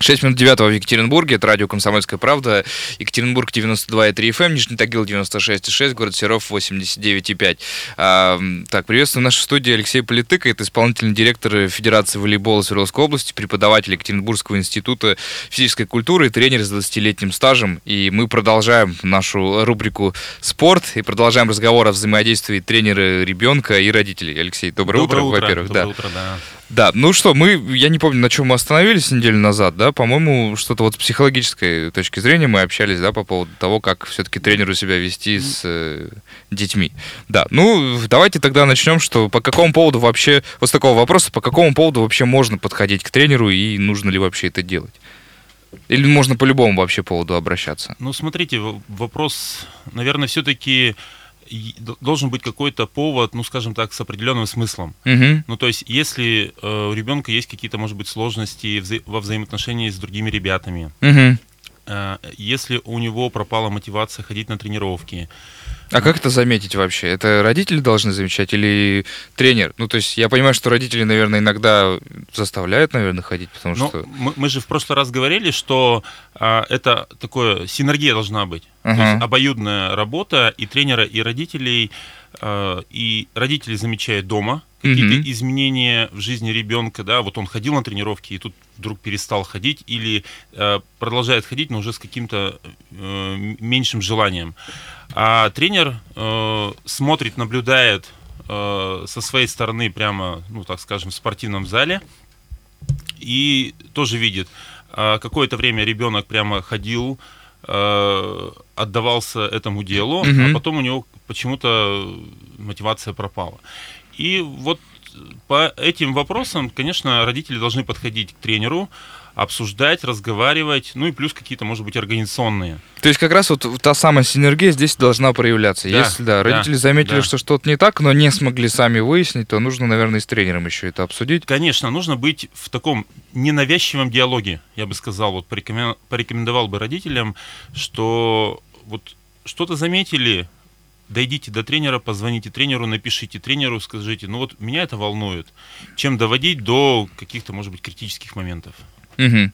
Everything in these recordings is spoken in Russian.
6 минут 9 в Екатеринбурге, это радио «Комсомольская правда», Екатеринбург 92,3 FM, эм, Нижний Тагил 96,6, город Серов 89,5. А, так, приветствую в нашей студии Алексей Политыка, это исполнительный директор Федерации волейбола Свердловской области, преподаватель Екатеринбургского института физической культуры и тренер с 20-летним стажем. И мы продолжаем нашу рубрику «Спорт» и продолжаем разговор о взаимодействии тренера ребенка и родителей. Алексей, доброе, доброе утро, утро во-первых. Доброе да. утро, да. Да, ну что, мы, я не помню, на чем мы остановились неделю назад, да, по-моему, что-то вот с психологической точки зрения мы общались, да, по поводу того, как все-таки тренеру себя вести с э, детьми. Да, ну, давайте тогда начнем, что по какому поводу вообще, вот с такого вопроса, по какому поводу вообще можно подходить к тренеру и нужно ли вообще это делать? Или можно по любому вообще поводу обращаться? Ну, смотрите, вопрос, наверное, все-таки должен быть какой-то повод, ну, скажем так, с определенным смыслом. Угу. Ну, то есть, если э, у ребенка есть какие-то, может быть, сложности вза- во взаимоотношении с другими ребятами, Угу. Э, если у него пропала мотивация ходить на тренировки, А как это заметить вообще? Это родители должны замечать или тренер? Ну, то есть я понимаю, что родители, наверное, иногда заставляют, наверное, ходить, потому Ну, что... мы, мы же в прошлый раз говорили, что а, это такое синергия должна быть. То Ага. есть обоюдная работа и тренера, и родителей. а, и родители замечают дома какие-то Мгм. изменения в жизни ребенка, да, вот он ходил на тренировки и тут вдруг перестал ходить или э, продолжает ходить, но уже с каким-то э, меньшим желанием. А тренер э, смотрит, наблюдает э, со своей стороны прямо, ну так скажем, в спортивном зале и тоже видит. а, Какое-то время ребенок прямо ходил, э, отдавался этому делу, Мгм. а потом у него почему-то мотивация пропала. И вот по этим вопросам, конечно, родители должны подходить к тренеру, обсуждать, разговаривать, ну и плюс какие-то, может быть, организационные. То есть как раз вот та самая синергия здесь должна проявляться. Да, Если, да, да, родители заметили, да. что что-то не так, но не смогли сами выяснить, то нужно, наверное, и с тренером еще это обсудить. Конечно, нужно быть в таком ненавязчивом диалоге, я бы сказал, вот порекомен- порекомендовал бы родителям, что вот что-то заметили, дойдите до тренера, позвоните тренеру, напишите тренеру, скажите, ну вот меня это волнует, чем доводить до каких-то, может быть, критических моментов. Мгм.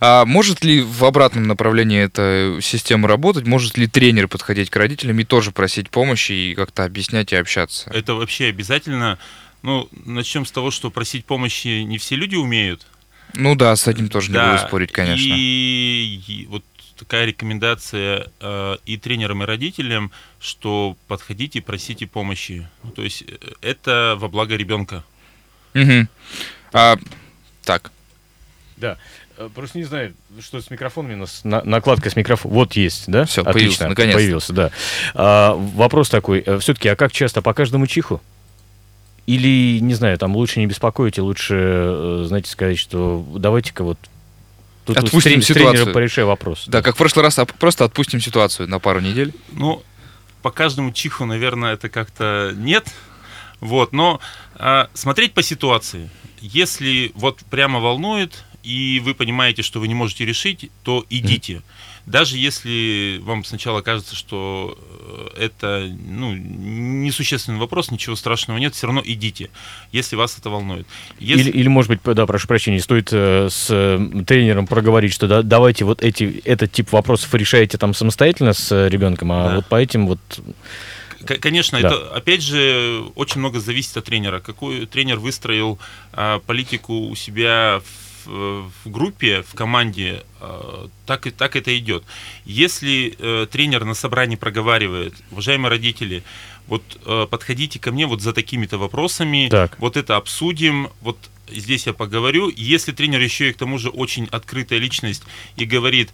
А может ли в обратном направлении эта система работать? Может ли тренер подходить к родителям и тоже просить помощи и как-то объяснять и общаться? Это вообще обязательно. Ну, начнем с того, что просить помощи не все люди умеют. Ну да, с этим тоже не Да, буду спорить, конечно. И, и вот такая рекомендация э, и тренерам, и родителям, что подходите, просите помощи. Ну, то есть э, это во благо ребенка. Мгм. А, так, Да. Э, Просто не знаю, что с микрофонами у нас. На- накладка с микрофоном. Вот есть, да? Всё, Отлично, появился, наконец-то. Появился, да. А, вопрос такой. Все-таки, а как часто? По каждому чиху? Или, не знаю, там лучше не беспокоить, и лучше, э, знаете, сказать, что давайте-ка вот тут Отпустим с ситуацию. порешай вопрос. да, как в прошлый раз, а просто отпустим ситуацию на пару недель. Ну, по каждому чиху, наверное, это как-то нет. Вот, но а, смотреть по ситуации. Если вот прямо волнует, и вы понимаете, что вы не можете решить, то идите. Даже если вам сначала кажется, что э, это ну, несущественный вопрос, ничего страшного нет, все равно идите, если вас это волнует. Если- Или, или, может быть, да, прошу прощения, стоит э, с э, тренером проговорить, что да, давайте вот эти, этот тип вопросов решаете там самостоятельно с э, ребенком, а Да. вот по этим вот Конечно, Да. это опять же очень много зависит от тренера. Какой тренер выстроил а, политику у себя в, в группе, в команде, а, так, и, так это идет. Если э, тренер на собрании проговаривает, уважаемые родители, вот э, подходите ко мне вот за такими-то вопросами, Так. вот это обсудим, вот здесь я поговорю. Если тренер еще и к тому же очень открытая личность и говорит,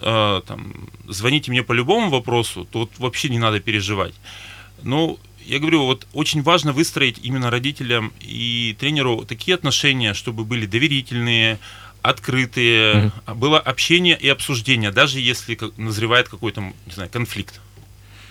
э, там, звоните мне по любому вопросу, то вот вообще не надо переживать. Ну, я говорю, вот очень важно выстроить именно родителям и тренеру такие отношения, чтобы были доверительные, открытые, было общение и обсуждение, даже если назревает какой-то, не знаю, конфликт.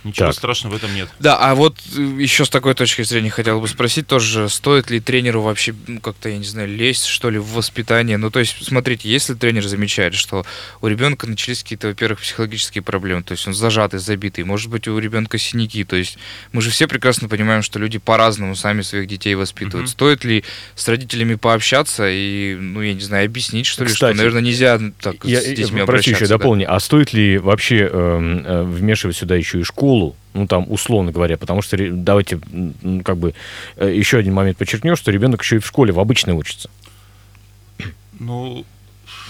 Ничего Так. страшного в этом нет. Да, а вот э, еще с такой точки зрения хотел бы спросить тоже, стоит ли тренеру вообще ну, как-то, я не знаю, лезть, что ли, в воспитание? Ну, то есть, смотрите, если тренер замечает, что у ребенка начались какие-то, во-первых, психологические проблемы, то есть он зажатый, забитый, может быть, у ребенка синяки, то есть мы же все прекрасно понимаем, что люди по-разному сами своих детей воспитывают. Мгм. Стоит ли с родителями пообщаться и, ну, я не знаю, объяснить, что ли, Кстати, что, наверное, нельзя так Я, с я детьми прошу еще обращаться, да? дополни, а стоит ли вообще эм, э, вмешивать сюда еще и школу, ну там условно говоря, потому что давайте м, как бы э, еще один момент подчеркнем, что ребенок еще и в школе в обычной учится. Ну,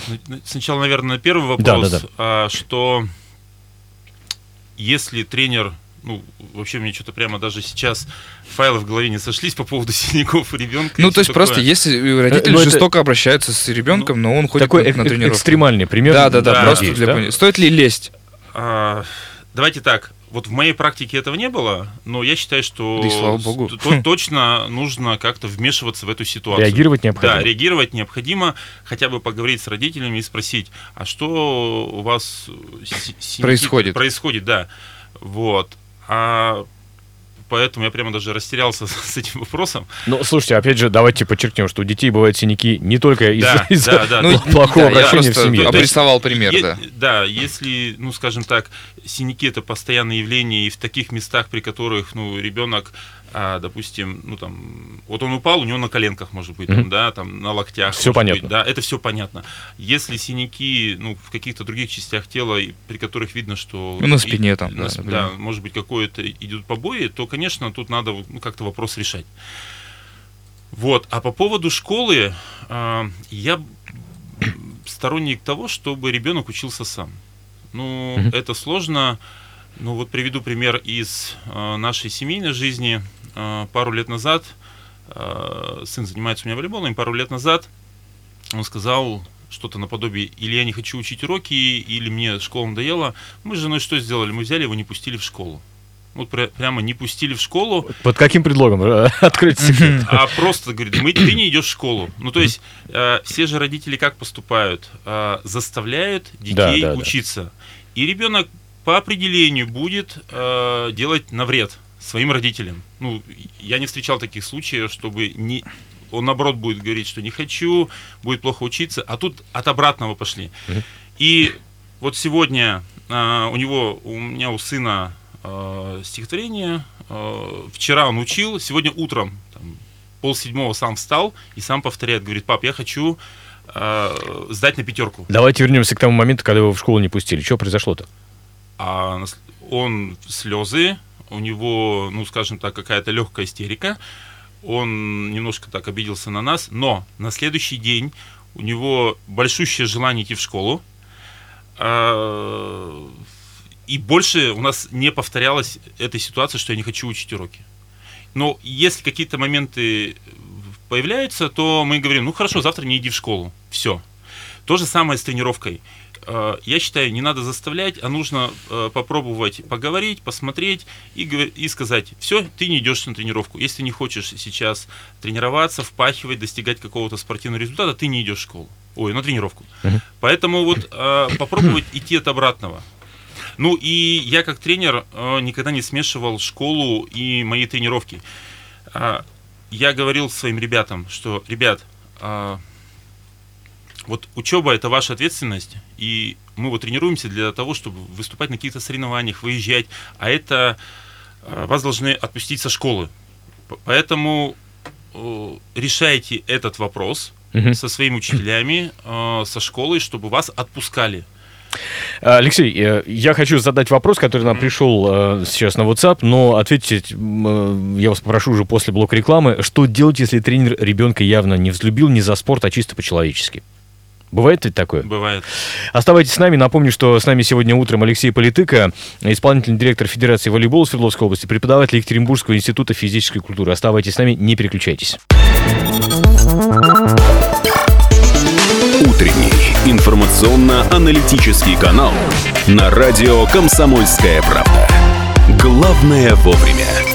на- на- сначала, наверное, на первый Да, вопрос, да, да. а, что если тренер, ну, вообще мне что-то прямо даже сейчас файлы в голове не сошлись по поводу синяков у ребенка. Ну, то есть просто если родители ну, это- жестоко обращаются с ребенком, но он ходит Такой на, на тренировку. экстремальный пример. Да, да, да, Да, просто для да? пони- Стоит ли лезть? А, давайте так. Вот в моей практике этого не было, но я считаю, что Да и слава богу. то- точно нужно как-то вмешиваться в эту ситуацию. Реагировать необходимо. Да, реагировать необходимо, хотя бы поговорить с родителями и спросить, а что у вас Происходит. Происходит, да. Вот. А поэтому я прямо даже растерялся с этим вопросом. Ну, слушайте, опять же, давайте подчеркнем, что у детей бывают синяки не только из-за Да, из-за да, да, Ну, плохого да, я обращения в семье. обрисовал пример, Е- да. Да, если, ну, скажем так, синяки это постоянное явление, и в таких местах, при которых, ну, ребенок, а, допустим, ну, там, вот он упал, у него на коленках, может быть, там, Мгм. да, там, на локтях. Может понятно. быть, да, это все понятно. Если синяки, ну, в каких-то других частях тела, и при которых видно, что... Ну, на и- спине там, на да, например. да, может быть, какое-то идут побои, то, конечно, тут надо ну, как-то вопрос решать. Вот, а по поводу школы, а, я сторонник того, чтобы ребенок учился сам. Ну, Мгм. это сложно. Ну, вот приведу пример из а, нашей семейной жизни. А, пару лет назад, а, сын занимается у меня волейболом, и пару лет назад он сказал что-то наподобие, или я не хочу учить уроки, или мне школа надоела. Мы с женой что сделали? Мы взяли его, не пустили в школу. Вот пря- прямо не пустили в школу, Под каким предлогом? Э, Откройте секрет. а просто говорит, мы, ты не идешь в школу. Ну, то есть, э, все же родители как поступают? Э, заставляют детей Да, да, да. учиться. И ребенок по определению будет э, делать на вред своим родителям. Ну, я не встречал таких случаев, чтобы не, он наоборот будет говорить, что не хочу, будет плохо учиться, а тут от обратного пошли. И вот сегодня э, у него, у меня у сына э, стихотворение, э, вчера он учил, сегодня утром, там, пол седьмого сам встал и сам повторяет, говорит, пап, я хочу э, сдать на пятерку. Давайте вернемся к тому моменту, когда его в школу не пустили. Что произошло-то? А он слезы, у него, ну, скажем так, какая-то легкая истерика, он немножко так обиделся на нас, но на следующий день у него большущее желание идти в школу, а, и больше у нас не повторялась эта ситуация, что я не хочу учить уроки. Но если какие-то моменты появляются, то мы говорим, ну хорошо, завтра не иди в школу. Все. То же самое с тренировкой. Э, Я считаю, не надо заставлять, а нужно э, попробовать поговорить, посмотреть и, и сказать, все, ты не идешь на тренировку. Если ты не хочешь сейчас тренироваться, впахивать, достигать какого-то спортивного результата, ты не идешь в школу. Ой, на тренировку. Поэтому вот э, попробовать идти от обратного. Ну и я как тренер никогда не смешивал школу и мои тренировки. Я говорил своим ребятам, что, ребят, вот учеба это ваша ответственность, и мы вот тренируемся для того, чтобы выступать на каких-то соревнованиях, выезжать, а это а, вас должны отпустить со школы. Поэтому э, решайте этот вопрос со своими учителями, э, со школой, чтобы вас отпускали. Алексей, э, я хочу задать вопрос, который нам пришел э, сейчас на WhatsApp, но ответьте, э, я вас попрошу уже после блока рекламы. Что делать, если тренер ребенка явно не взлюбил не за спорт, а чисто по-человечески? Бывает ведь такое? Бывает. Оставайтесь с нами. Напомню, что с нами сегодня утром Алексей Политыка, исполнительный директор Федерации волейбола Свердловской области, преподаватель Екатеринбургского института физической культуры. Оставайтесь с нами, не переключайтесь. Утренний информационно-аналитический канал на радио «Комсомольская правда». Главное вовремя.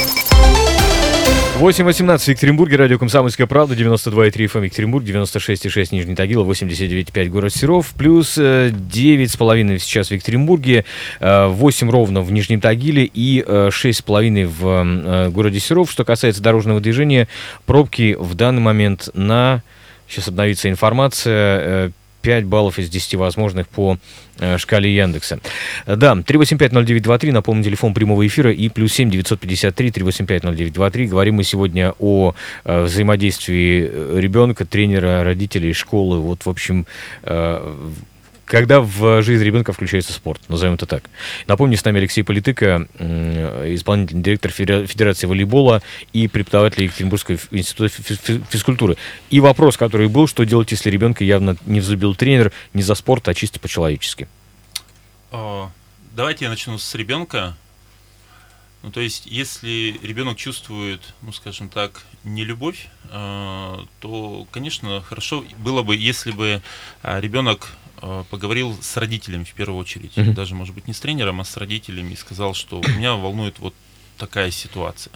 8.18 в Екатеринбурге, радио «Комсомольская правда», 92,3 FM Екатеринбург, 96,6 Нижний Тагил, 89,5 город Серов, плюс 9,5 сейчас в Екатеринбурге, 8 ровно в Нижнем Тагиле и 6,5 в городе Серов. Что касается дорожного движения, пробки в данный момент на... Сейчас обновится информация. 5 баллов из 10 возможных по э, шкале Яндекса. Да, 3850923, напомню, телефон прямого эфира и плюс 7 953 3850923. Говорим мы сегодня о э, взаимодействии э, ребенка, тренера, родителей, школы. Вот, в общем, когда в жизнь ребенка включается спорт, назовем это так. Напомню, с нами Алексей Политыка, исполнительный директор Федерации волейбола и преподаватель Екатеринбургского института физкультуры. И вопрос, который был, что делать, если ребенка явно не взлюбил тренер не за спорт, а чисто по-человечески? Давайте я начну с ребенка. Ну, то есть, если ребенок чувствует, ну, скажем так, не любовь, то, конечно, хорошо было бы, если бы а, ребенок поговорил с родителями в первую очередь, mm-hmm. даже, может быть, не с тренером, а с родителями, и сказал, что меня волнует вот такая ситуация.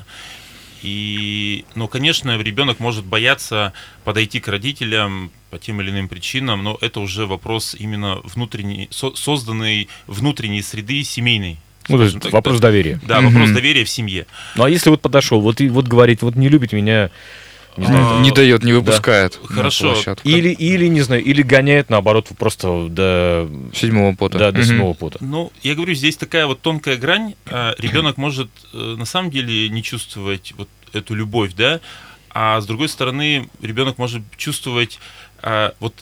И, ну, конечно, ребенок может бояться подойти к родителям по тем или иным причинам, но это уже вопрос именно внутренней, со, созданной внутренней среды семейной. Ну, то есть так, вопрос доверия. Да, mm-hmm. вопрос доверия в семье. Ну, а если вот подошел, вот и вот говорит, вот не любит меня не, знаю, не дает, не выпускает. Да. Хорошо. Или, или, не знаю, или гоняет, наоборот, просто до седьмого пота. Да, до седьмого пота. Ну, я говорю, здесь такая вот тонкая грань. А, ребенок может э, на самом деле не чувствовать вот эту любовь, да, а с другой стороны, ребенок может чувствовать а, вот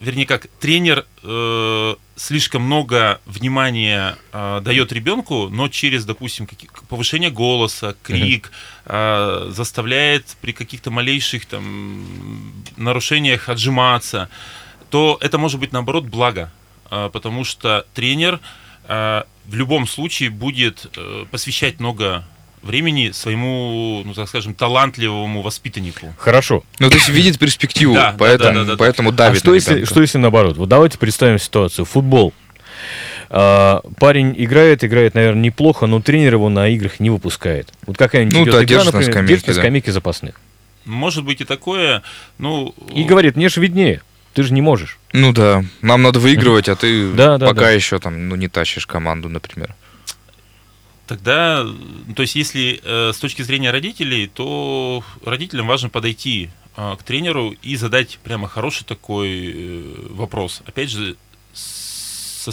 вернее как, тренер э, слишком много внимания э, дает ребенку, но через, допустим, какие, повышение голоса, крик, э, заставляет при каких-то малейших там нарушениях отжиматься, то это может быть наоборот благо, э, потому что тренер э, в любом случае будет э, посвящать много времени своему, ну так скажем, талантливому воспитаннику. Хорошо. Ну, то есть видит перспективу, да, поэтому, да, да, да, поэтому давит. А что, если, что если наоборот? Вот давайте представим ситуацию. Футбол. А, парень играет, играет, наверное, неплохо, но тренер его на играх не выпускает. Вот какая-нибудь ну, да, игра, например, на скамейке, держит на скамейке да. запасных. Может быть и такое, ну... И говорит, мне же виднее. Ты же не можешь. Ну да, нам надо выигрывать, а ты да, да, пока да. еще там, ну, не тащишь команду, например. Тогда, то есть, если э, с точки зрения родителей, то родителям важно подойти э, к тренеру и задать прямо хороший такой э, вопрос. Опять же,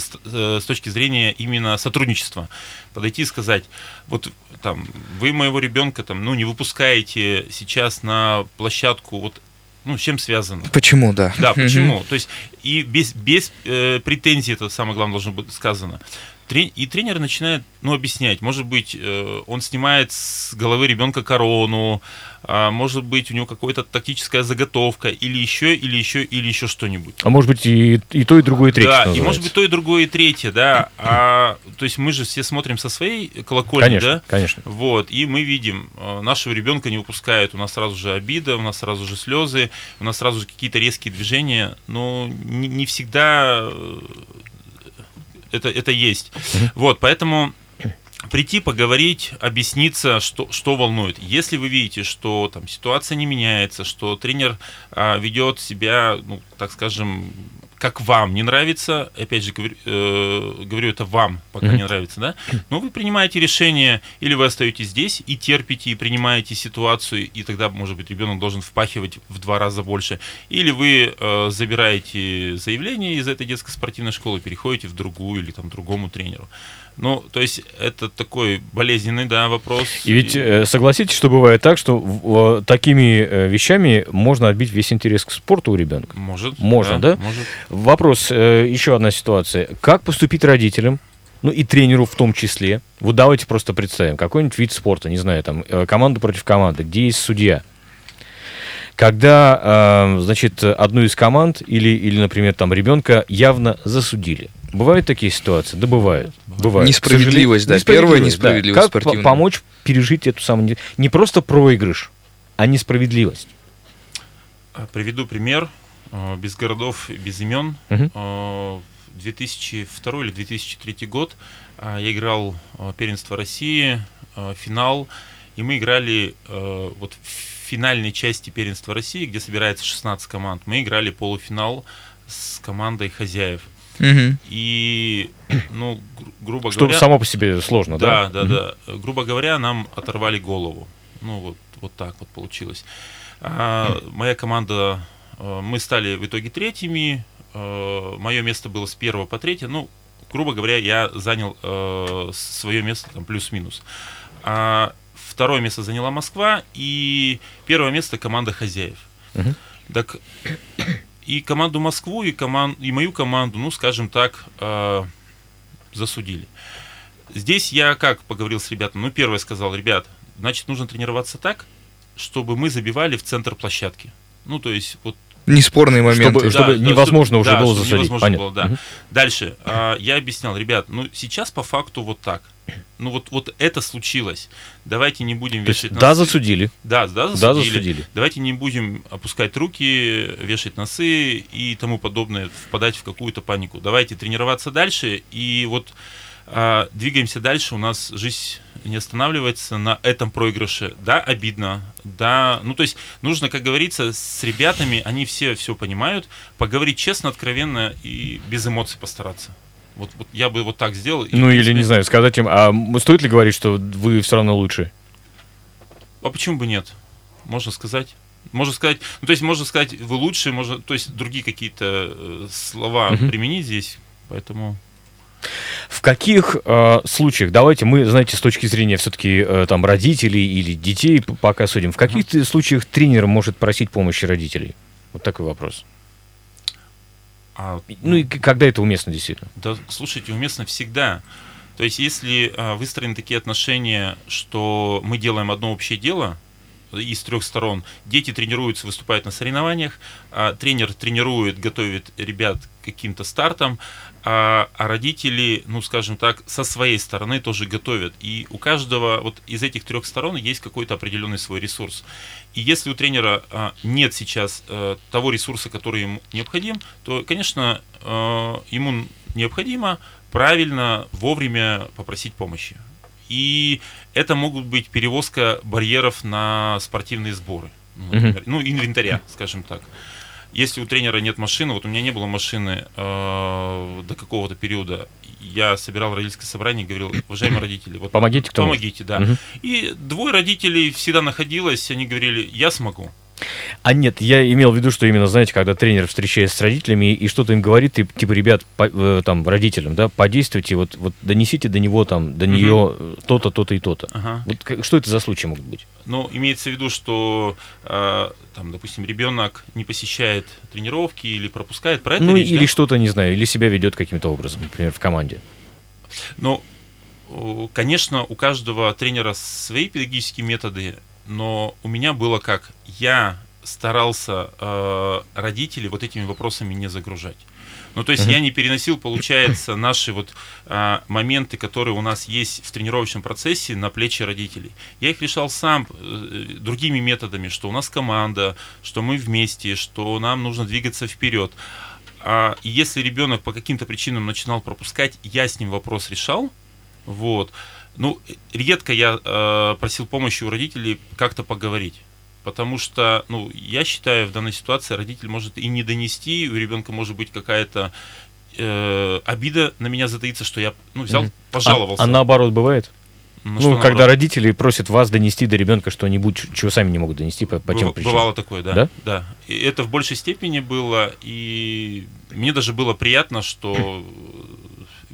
со, э, с точки зрения именно сотрудничества. Подойти и сказать, вот там, вы моего ребенка там, ну, не выпускаете сейчас на площадку, вот ну, с чем связано. Почему, да. Да, почему. То есть, и без, без э, претензий, это самое главное должно быть сказано. И тренер начинает ну, объяснять. Может быть, э, он снимает с головы ребенка корону, а может быть, у него какая-то тактическая заготовка, или еще, или еще, или еще что-нибудь. А может быть, и, и то, и другое, и третье. Да, и может быть, то, и другое, и третье, да. А, то есть мы же все смотрим со своей колокольни, конечно, да? Конечно. Вот, и мы видим, э, нашего ребенка не выпускают, у нас сразу же обида, у нас сразу же слезы, у нас сразу же какие-то резкие движения, но не, не всегда э, это, это есть. Вот, поэтому прийти, поговорить, объясниться, что, что волнует. Если вы видите, что там ситуация не меняется, что тренер а, ведет себя, ну, так скажем, как вам не нравится, опять же говорю, э, говорю это вам, пока mm-hmm. не нравится, да, но вы принимаете решение, или вы остаетесь здесь и терпите, и принимаете ситуацию, и тогда, может быть, ребенок должен впахивать в два раза больше, или вы э, забираете заявление из этой детской спортивной школы, переходите в другую или там другому тренеру. Ну, то есть это такой болезненный, да, вопрос. И ведь э, согласитесь, что бывает так, что такими э, вещами можно отбить весь интерес к спорту у ребенка? Может. Можно, да? да? Может. Вопрос, э, еще одна ситуация. Как поступить родителям, ну и тренеру в том числе? Вот давайте просто представим, какой-нибудь вид спорта, не знаю, там, команда против команды, где есть судья, когда, значит, одну из команд или, или, например, там ребенка явно засудили. Бывают такие ситуации? Да, бывают. бывают. Несправедливость, да. Первая несправедливость да. Как спортивная. помочь пережить эту самую... Не просто проигрыш, а несправедливость. А, приведу пример. А, без городов, без имен. Угу. 2002 или 2003 год я играл первенство России, финал. и мы играли вот в финальной части первенства России, где собирается 16 команд. Мы играли полуфинал с командой хозяев. Мгм. И, ну, гру- грубо Что говоря... само по себе сложно, да? Да, да, да. Грубо говоря, нам оторвали голову. Ну, вот, вот так вот получилось. А, моя команда, э, мы стали в итоге третьими. Мое место было с первого по третье. Ну, грубо говоря, я занял свое место там плюс-минус. А второе место заняла Москва, и первое место команда хозяев. Мгм. Так и команду Москву, и, коман... и мою команду, ну, скажем так, э, засудили. Здесь я как поговорил с ребятами? Ну, первое сказал, ребят, значит, нужно тренироваться так, чтобы мы забивали в центр площадки. Ну, то есть, вот Неспорные моменты. Чтобы, чтобы да, невозможно чтобы- уже да, было засадить. невозможно Понятно. было, да. Мгм. Дальше, а, я объяснял, ребят, ну сейчас по факту вот так. Ну вот, вот это случилось. Давайте не будем То есть, вешать да, носы. засудили. Да, да, Да, засудили. засудили. Давайте не будем опускать руки, вешать носы и тому подобное, впадать в какую-то панику. Давайте тренироваться дальше и вот а, двигаемся дальше. У нас жизнь не останавливается на этом проигрыше. Да, обидно. Да, ну то есть нужно, как говорится, с ребятами, они все все понимают, поговорить честно, откровенно и без эмоций постараться. Вот, вот я бы вот так сделал. Ну или, принципе, не знаю, сказать им, а стоит ли говорить, что вы все равно лучше? А почему бы нет? Можно сказать. Можно сказать, ну то есть можно сказать, вы лучше, можно, то есть другие какие-то э, слова Мгм. применить здесь, поэтому. В каких э, случаях, давайте мы, знаете, с точки зрения все-таки там родителей или детей пока судим, в каких ты случаях тренер может просить помощи родителей? Вот такой вопрос. А, Ну и когда это уместно действительно? Да, слушайте, уместно всегда. То есть, если а, выстроены такие отношения, что мы делаем одно общее дело из трех сторон, дети тренируются, выступают на соревнованиях, а, тренер тренирует, готовит ребят к каким-то стартам, а, а родители, ну, скажем так, со своей стороны тоже готовят. И у каждого вот из этих трех сторон есть какой-то определенный свой ресурс. И если у тренера а, нет сейчас э, того ресурса, который ему необходим, то, конечно, э, ему необходимо правильно, вовремя попросить помощи. И это могут быть перевозка барьеров на спортивные сборы. Ну, например, ну, инвентаря, скажем так. Если у тренера нет машины, вот у меня не было машины э, до какого-то периода, я собирал родительское собрание и говорил, уважаемые родители, вот Помогите, кто может». помогите, да. Мгм. И двое родителей всегда находилось, они говорили, я смогу. А нет, я имел в виду, что именно, знаете, когда тренер встречается с родителями и что-то им говорит, и, типа, ребят, по- э, там, родителям, да, подействуйте, вот, вот донесите до него, там, до нее э, то-то, то-то и то-то. Ага. Вот как- что это за случаи могут быть? Но имеется в виду, что, э, там, допустим, ребенок не посещает тренировки или пропускает, про это ну, речь, или да? что-то, не знаю, или себя ведет каким-то образом, например, в команде. Ну, конечно, у каждого тренера свои педагогические методы, но у меня было как, я старался э, родителей вот этими вопросами не загружать. Ну, то есть Мгм. я не переносил, получается, наши вот а, моменты, которые у нас есть в тренировочном процессе, на плечи родителей. Я их решал сам э, другими методами, что у нас команда, что мы вместе, что нам нужно двигаться вперед. А если ребенок по каким-то причинам начинал пропускать, я с ним вопрос решал. Вот. Ну, редко я э, просил помощи у родителей как-то поговорить. Потому что, ну, я считаю, в данной ситуации родитель может и не донести, у ребенка может быть какая-то э, обида на меня затаится, что я ну, взял, Мгм. пожаловался. А, а наоборот бывает? Ну, Ну, что когда наоборот? родители просят вас донести до ребенка что-нибудь, чего сами не могут донести по, по тем причинам. Бывало такое, да. Да? Да. И это в большей степени было, и мне даже было приятно, что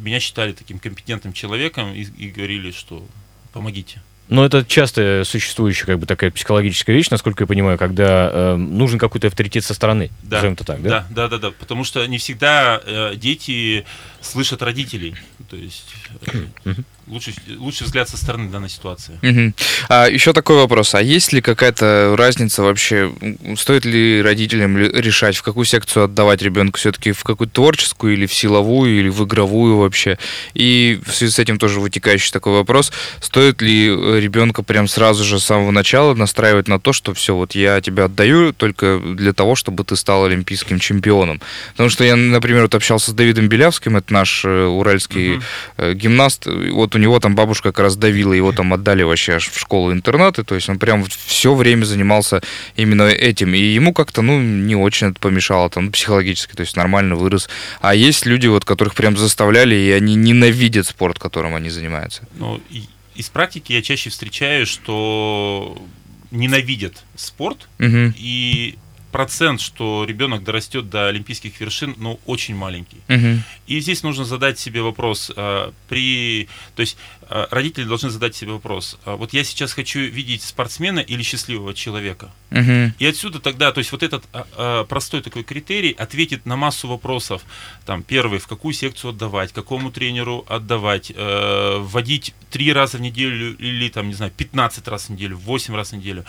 меня считали таким компетентным человеком и, и говорили, что помогите. Но это часто существующая как бы такая психологическая вещь, насколько я понимаю, когда э, нужен какой-то авторитет со стороны. Да. Назовем это так, да? Да, да, да, да. Потому что не всегда э, дети слышат родителей. То есть э, лучший, лучший взгляд со стороны данной ситуации. А еще такой вопрос. А есть ли какая-то разница вообще? Стоит ли родителям решать, в какую секцию отдавать ребенка? Все-таки в какую-то творческую или в силовую, или в игровую вообще? И в связи с этим тоже вытекающий такой вопрос. Стоит ли э, ребенка прям сразу же с самого начала настраивать на то, что все, вот я тебя отдаю только для того, чтобы ты стал олимпийским чемпионом. Потому что я, например, вот общался с Давидом Белявским, это наш э, уральский uh-huh. гимнаст, вот у него там бабушка как раз давила, его там отдали вообще аж в школу-интернаты, то есть он прям все время занимался именно этим, и ему как-то, ну, не очень это помешало, там, психологически, то есть нормально вырос. А есть люди, вот, которых прям заставляли, и они ненавидят спорт, которым они занимаются. Ну, из практики я чаще встречаю, что ненавидят спорт, угу. и процент, что ребенок дорастет до олимпийских вершин, ну, очень маленький. Угу. И здесь нужно задать себе вопрос, а, при, то есть а, родители должны задать себе вопрос, а, вот я сейчас хочу видеть спортсмена или счастливого человека. Угу. И отсюда тогда, то есть вот этот простой такой критерий ответит на массу вопросов. Там, первый, в какую секцию отдавать, какому тренеру отдавать, э, вводить три раза в неделю или, там, не знаю, 15 раз в неделю, 8 раз в неделю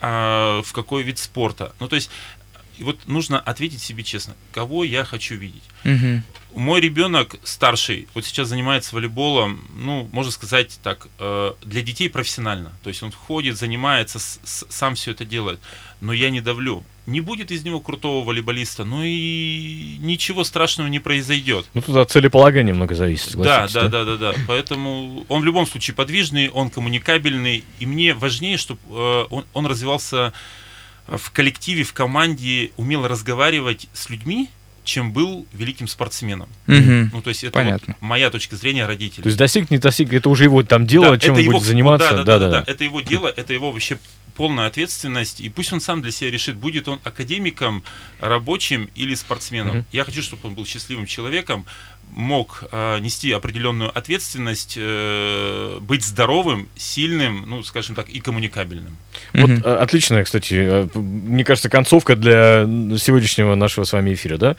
а, в какой вид спорта. Ну, то есть, вот нужно ответить себе честно, кого я хочу видеть. Угу. Мой ребенок старший, вот сейчас занимается волейболом, ну, можно сказать так, э, для детей профессионально. То есть он ходит, занимается, сам все это делает. Но я не давлю. Не будет из него крутого волейболиста, ну и ничего страшного не произойдет. Ну, тут от целеполагания много зависит. Да, да, да, да, да. Поэтому он в любом случае подвижный, он коммуникабельный. И мне важнее, чтобы э, он, он развивался в коллективе, в команде, умел разговаривать с людьми, чем был великим спортсменом. Угу. Ну, то есть это Понятно. Вот моя точка зрения родителей. То есть достиг, не достиг, это уже его там дело, да, чем он его, будет заниматься. Да да, да, да, да, да, это его дело, это его вообще полная ответственность, и пусть он сам для себя решит, будет он академиком, рабочим или спортсменом. Угу. Я хочу, чтобы он был счастливым человеком, мог э, нести определенную ответственность, э, быть здоровым, сильным, ну, скажем так, и коммуникабельным. Вот mm-hmm. отличная, кстати, э, мне кажется, концовка для сегодняшнего нашего с вами эфира, да?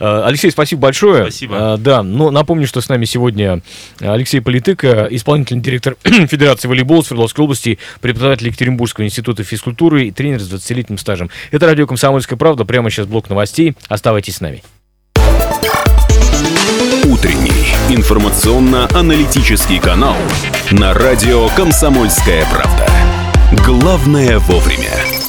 Э, Алексей, спасибо большое. Спасибо. Да, но напомню, что с нами сегодня Алексей Политыка, исполнительный директор Федерации волейбола Свердловской области, преподаватель Екатеринбургского института физкультуры и тренер с 20-летним стажем. Это радио «Комсомольская правда». Прямо сейчас блок новостей. Оставайтесь с нами. Утренний информационно-аналитический канал на радио «Комсомольская правда». Главное вовремя.